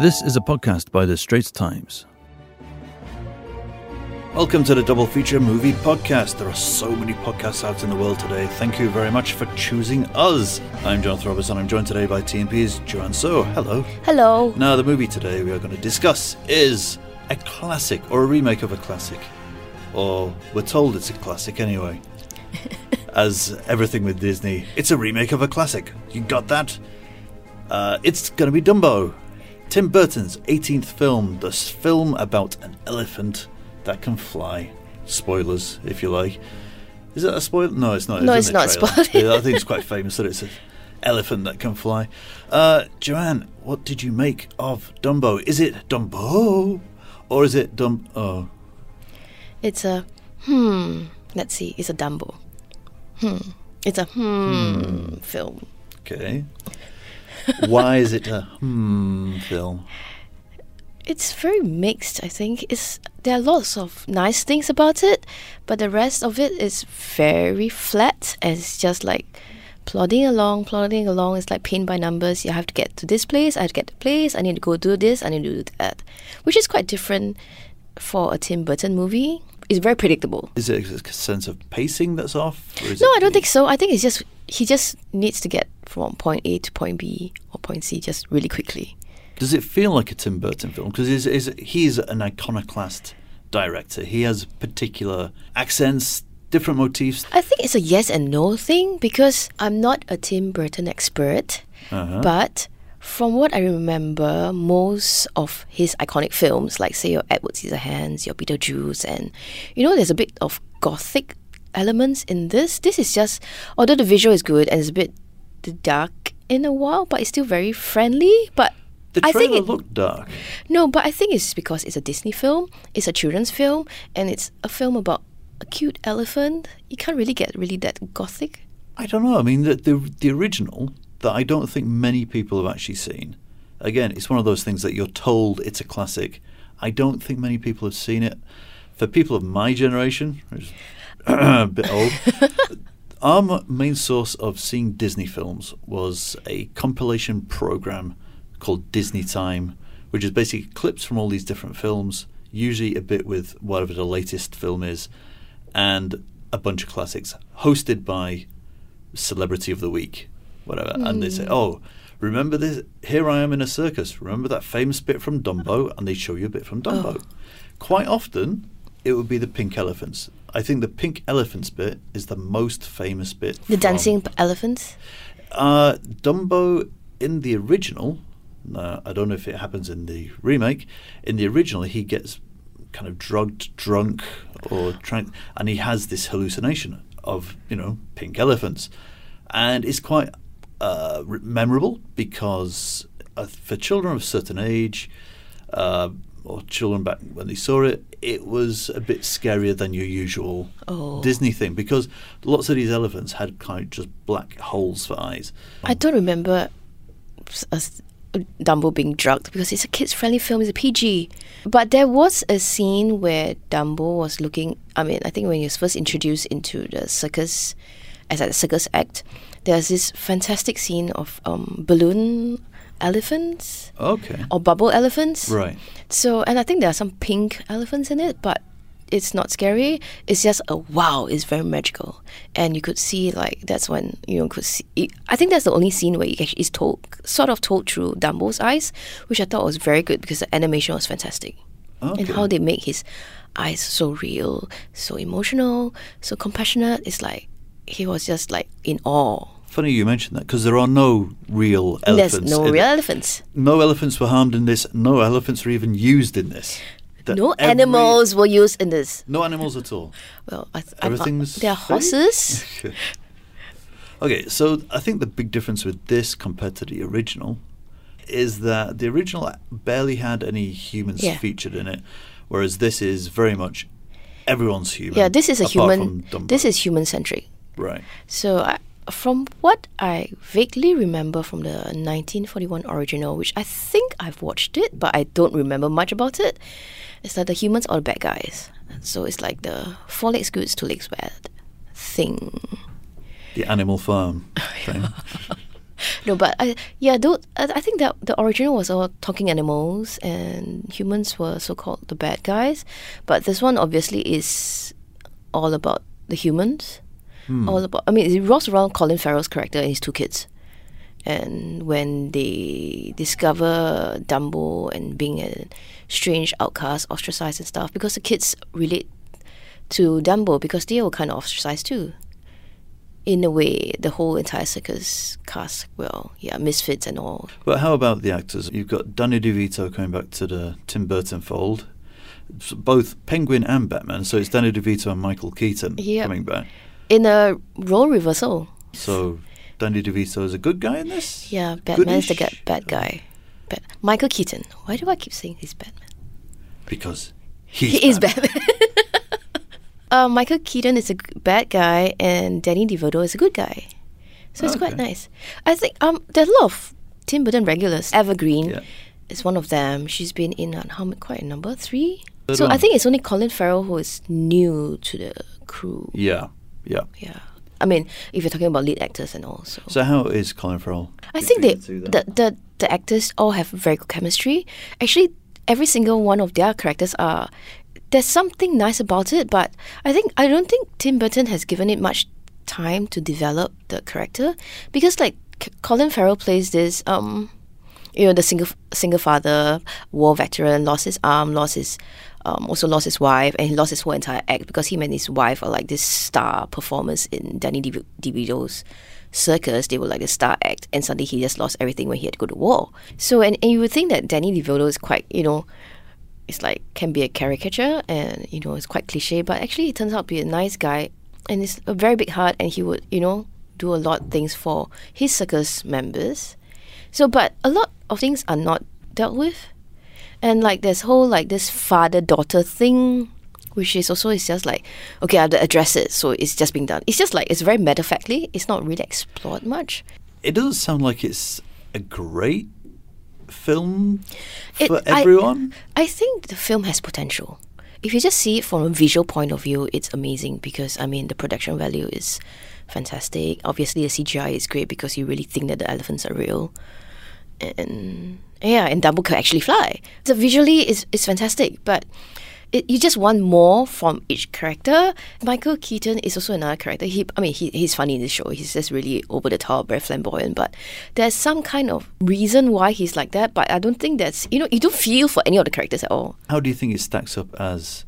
This is a podcast by The Straits Times. Welcome to the Double Feature Movie Podcast. There are so many podcasts out in the world today. Thank you very much for choosing us. I'm Jonathan Roberts. And I'm joined today by TNP's Joanne Soh. Hello. Hello. Now, the movie today we are going to discuss is a classic or a remake of a classic. Or we're told it's a classic anyway. As everything with Disney, it's a remake of a classic. You got that? Uh, it's going to be Dumbo. Tim Burton's 18th film, the film about an elephant that can fly. Spoilers, if you like. Is that a spoiler? No, it's not. No, It's it's not spoiler. I think it's quite famous that it's an elephant that can fly. Uh, Joanne, what did you make of Dumbo? Is it Dumbo? Or is it Dum... Oh, It's a hmm. Let's see. It's a Dumbo. Hmm. It's a hmm, film. okay. Why is it a hmm film? It's very mixed. I think it's there are lots of nice things about it, but the rest of it is very flat and it's just like plodding along, plodding along. It's like paint by numbers. You have to get to this place. I have to get to place. I need to go do this. I need to do that, which is quite different for a Tim Burton movie. It's very predictable. Is it a sense of pacing that's off? Or is No, I don't think so. I think it's just he just needs to get from point A to point B or point C just really quickly. Does it feel like a Tim Burton film? Because he's, he's, he's an iconoclast director. He has particular accents, different motifs. I think it's a yes and no thing because I'm not a Tim Burton expert, Uh-huh. but from what I remember, most of his iconic films, like say your Edward Scissorhands, your Beetlejuice, and you know, there's a bit of gothic elements in this. This is just, although the visual is good and it's a bit dark in a while, but it's still very friendly. But The I think it, looked dark. No, but I think it's because it's a Disney film, it's a children's film, and it's a film about a cute elephant. You can't really get really that gothic. I don't know. I mean, the, the the original that I don't think many people have actually seen. Again, it's one of those things that you're told it's a classic. I don't think many people have seen it. For people of my generation, which is a bit old, our m- main source of seeing Disney films was a compilation program called Disney Time, which is basically clips from all these different films, usually a bit with whatever the latest film is, and a bunch of classics, hosted by Celebrity of the Week, whatever. And they say, hmm. oh, remember this? Here I am in a circus. Remember that famous bit from Dumbo? And they show you a bit from Dumbo. Oh. Quite often, it would be the pink elephants. I think the pink elephants bit is the most famous bit. The dancing elephants. uh, Dumbo in the original, uh, I don't know if it happens in the remake. In the original, he gets kind of drugged, drunk, or trying, and he has this hallucination of you know pink elephants, and it's quite uh, memorable because uh, for children of a certain age. Uh, or children back when they saw it, it was a bit scarier than your usual Oh. Disney thing because lots of these elephants had kind of just black holes for eyes. I don't remember us- Dumbo being drugged because it's a kids-friendly film. It's a PG. But there was a scene where Dumbo was looking. I mean, I think when he was first introduced into the circus, as a circus act, there's this fantastic scene of um, balloon elephants Okay. or bubble elephants. Right. So, and I think there are some pink elephants in it, but it's not scary. It's just a wow. It's very magical, and you could see like that's when you know could see. I think that's the only scene where you actually told sort of told through Dumbo's eyes, which I thought was very good because the animation was fantastic, and how they make his eyes so real, so emotional, so compassionate. It's like he was just like in awe. Funny you mentioned that because there are no real elephants. There's no real elephants. No elephants were harmed in this. No elephants were even used in this. That No every- animals were used in this. No animals at all. Well, I th- Everything's there are horses. okay, so I think the big difference with this compared to the original is that the original barely had any humans Yeah. featured in it, whereas this is very much everyone's human. Yeah, this is a human. This is human centric. right. So, I, from what I vaguely remember from the 1941 original, which I think I've watched it, but I don't remember much about it, is that the humans are the bad guys. So it's like the four legs good, two legs bad thing. The Animal Farm thing. No, but I, yeah, though, I, I think that the original was all talking animals and humans were so called the bad guys. But this one obviously is all about the humans. Hmm. All about, I mean, it revolves around Colin Farrell's character and his two kids. And when they discover Dumbo and being a strange outcast, ostracized and stuff, because the kids relate to Dumbo because they were kind of ostracized too in a way, the whole entire circus cast, well, yeah, misfits and all. But how about the actors? You've got Danny DeVito coming back to the Tim Burton fold. Both Penguin and Batman. So it's Danny DeVito and Michael Keaton Yep. coming back. In a role reversal, So Danny DeVito is a good guy in this? yeah, Batman's the Goodish? bad guy. But Michael Keaton. Why do I keep saying he's Batman? Because he's he is Batman. uh, Michael Keaton is a bad guy, and Danny DeVito is a good guy. So it's quite nice. I think um, there's a lot of Tim Burton regulars. Eva Green Yeah. is one of them. She's been in uh, how many, quite a number, three. Third so I think it's only Colin Farrell who is new to the crew. Yeah, yeah. Yeah. I mean, if you're talking about lead actors and all, so. So how is Colin Farrell? I think they, the the, the actors all have very good chemistry. Actually, every single one of their characters are. There's something nice about it, but I think I don't think Tim Burton has given it much time to develop the character because like C- Colin Farrell plays this um, you know, the single single father, war veteran, lost his arm, lost his um, also lost his wife, and he lost his whole entire act because him and his wife are like this star performers in Danny DeV- DeVito's circus. They were like a star act, and suddenly he just lost everything when he had to go to war. So, and, and you would think that Danny DeVito is quite, you know, it's like can be a caricature and you know it's quite cliche, but actually he turns out to be a nice guy and he's a very big heart, and he would you know do a lot of things for his circus members. So, but a lot of things are not dealt with, and like this whole like this father daughter thing, which is also it's just like okay, I have to address it, so it's just being done. It's just like it's very matter of factly. It's not really explored much. It doesn't sound like it's a great film It- for I- everyone. I think the film has potential. If you just see it from a visual point of view, it's amazing because I mean the production value is fantastic. Obviously, the CGI is great because you really think that the elephants are real, and yeah, and Dumbo can actually fly. So visually, it's it's fantastic, but. It, you just want more from each character. Michael Keaton is also another character. He, I mean, he, he's funny in the show. He's just really over the top, very flamboyant. But there's some kind of reason why he's like that. But I don't think that's you know you don't feel for any of the characters at all. How do you think it stacks up as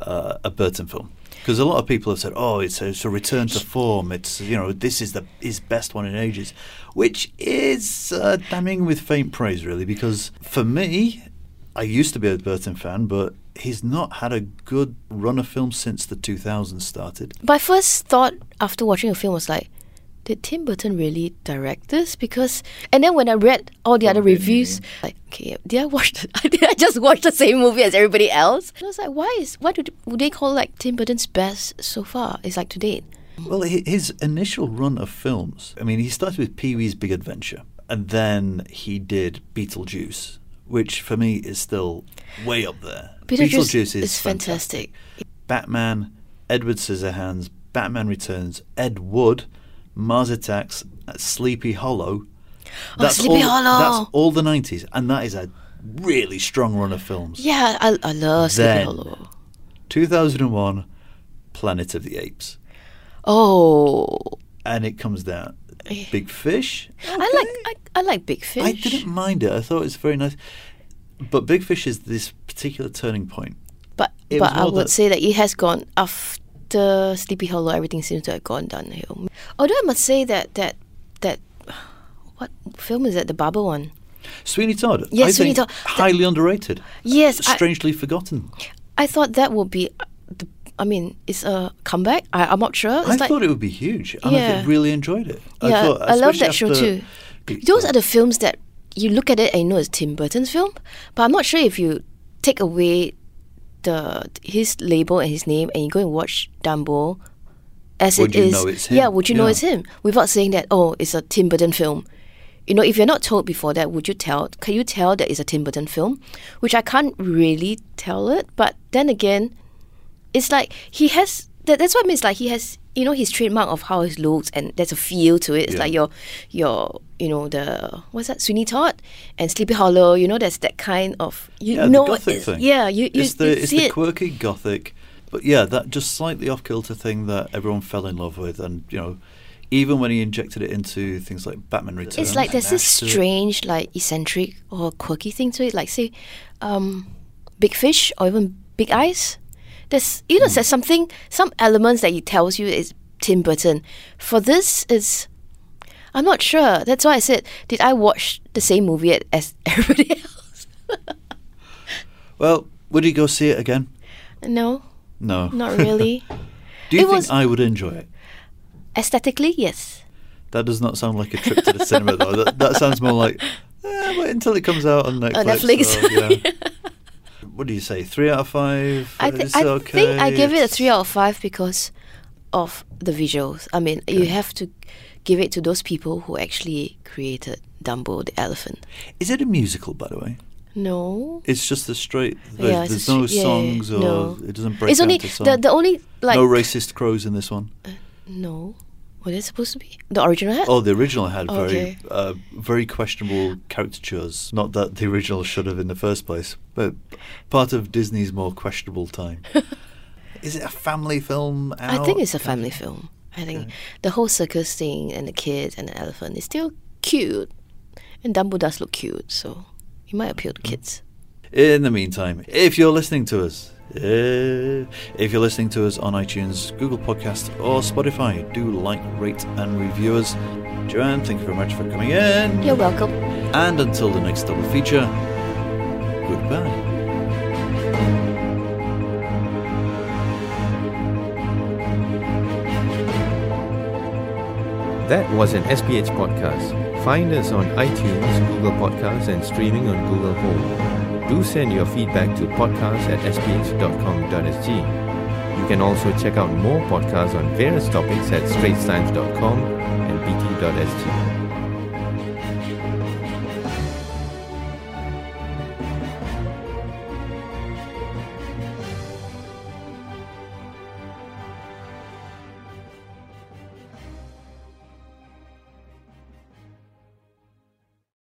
uh, a Burton film? Because a lot of people have said, "Oh, it's a, it's a return to form. It's you know this is the his best one in ages," which is uh, damning with faint praise, really. Because for me, I used to be a Burton fan, but he's not had a good run of films since the 2000s started. My first thought after watching the film was like, did Tim Burton really direct this? Because and then when I read all the other Probably reviews, like, okay, did I watch? The, did I just watch the same movie as everybody else? And I was like, why is why do would they call like Tim Burton's best so far? It's like to date. Well, his initial run of films, I mean, he started with Pee Wee's Big Adventure, and then he did Beetlejuice, which for me is still way up there. Beetlejuice, is, fantastic. Batman, Edward Scissorhands, Batman Returns, Ed Wood, Mars Attacks, Sleepy Hollow. Oh, Sleepy all, Hollow. That's all the 90s, and that is a really strong run of films. Yeah, I, I love Sleepy Then- Hollow. 2001, Planet of the Apes. Oh, And it comes down. Eh. Big Fish. I like I, I like Big Fish. I didn't mind it. I thought it was very nice. But Big Fish is this particular turning point. But It but I would say that it has gone after Sleepy Hollow. Everything seems to have gone downhill. Although I must say that that that what film is that? The barber one. Sweeney Todd. Yes, I Sweeney Todd. Highly underrated. Yes, I, Strangely forgotten. I thought that would be. uh, The, I mean, it's a comeback. I, I'm not sure. It's I like, thought it would be huge. And I Yeah. think really enjoyed it. yeah, thought, I, love that show too. Those are the films that you look at it and you know it's Tim Burton's film, but I'm not sure if you take away the his label and his name and you go and watch Dumbo as Would it you is. know it's Yeah, would you know it's him without saying that? Oh, it's a Tim Burton film. You know, if you're not told before that, would you tell? Can you tell that it's a Tim Burton film? Which I can't really tell it, but then again, it's like he has that, that's what I mean. It's like he has, you know, his trademark of how he looks, and there's a feel to it. It's Yeah. like your, your, you know, the what's that, Sweeney Todd and Sleepy Hollow. You know, there's that kind of you Yeah, know, gothic it's- thing. yeah, you you, it's the you it's the it. quirky gothic, but yeah, that just slightly off kilter thing that everyone fell in love with, and you know, even when he injected it into things like Batman Returns, It's like there's this it. strange, like eccentric or quirky thing to it. Like say, um, Big Fish or even Big Eyes. There's you know Hmm. there's something some elements that he tells you is Tim Burton. For this is, I'm not sure. That's why I said, did I watch the same movie as everybody else? Well, would you go see it again? no, No, not really. Do you It think I would enjoy it? Aesthetically, yes. That does not sound like a trip to the cinema, though. That, that sounds more like eh, wait until it comes out on Netflix. On Netflix. or- yeah. What do you say? Three out of five? I, Is I okay? think I give it a three out of five because of the visuals. I mean, you have to give it to those people who actually created Dumbo the elephant. Is it a musical, by the way? No. It's just a straight. Yeah, There's, it's a there's no yeah, songs, or no. it doesn't break It's only the the only like no racist crows in this one. Uh, no. What is it supposed to be? The original had? Oh, the original had very, Okay. uh, very questionable caricatures. Not that the original should have in the first place, but part of Disney's more questionable time. Is it a family film? I think it's a family film. I think the whole circus thing and the kids and the elephant is still cute, and Dumbo does look cute, so it might appeal to Mm. kids. In the meantime, if you're listening to us, eh, if you're listening to us on iTunes, Google Podcast, or Spotify, do like, rate, and review us. Joanne, thank you very much for coming in. You're welcome. And until the next double feature, goodbye. That was an SPH podcast. Find us on iTunes, Google Podcasts, and streaming on Google Home. Do send your feedback to podcast at sph.com.sg. You can also check out more podcasts on various topics at straitstimes.com and bt.sg.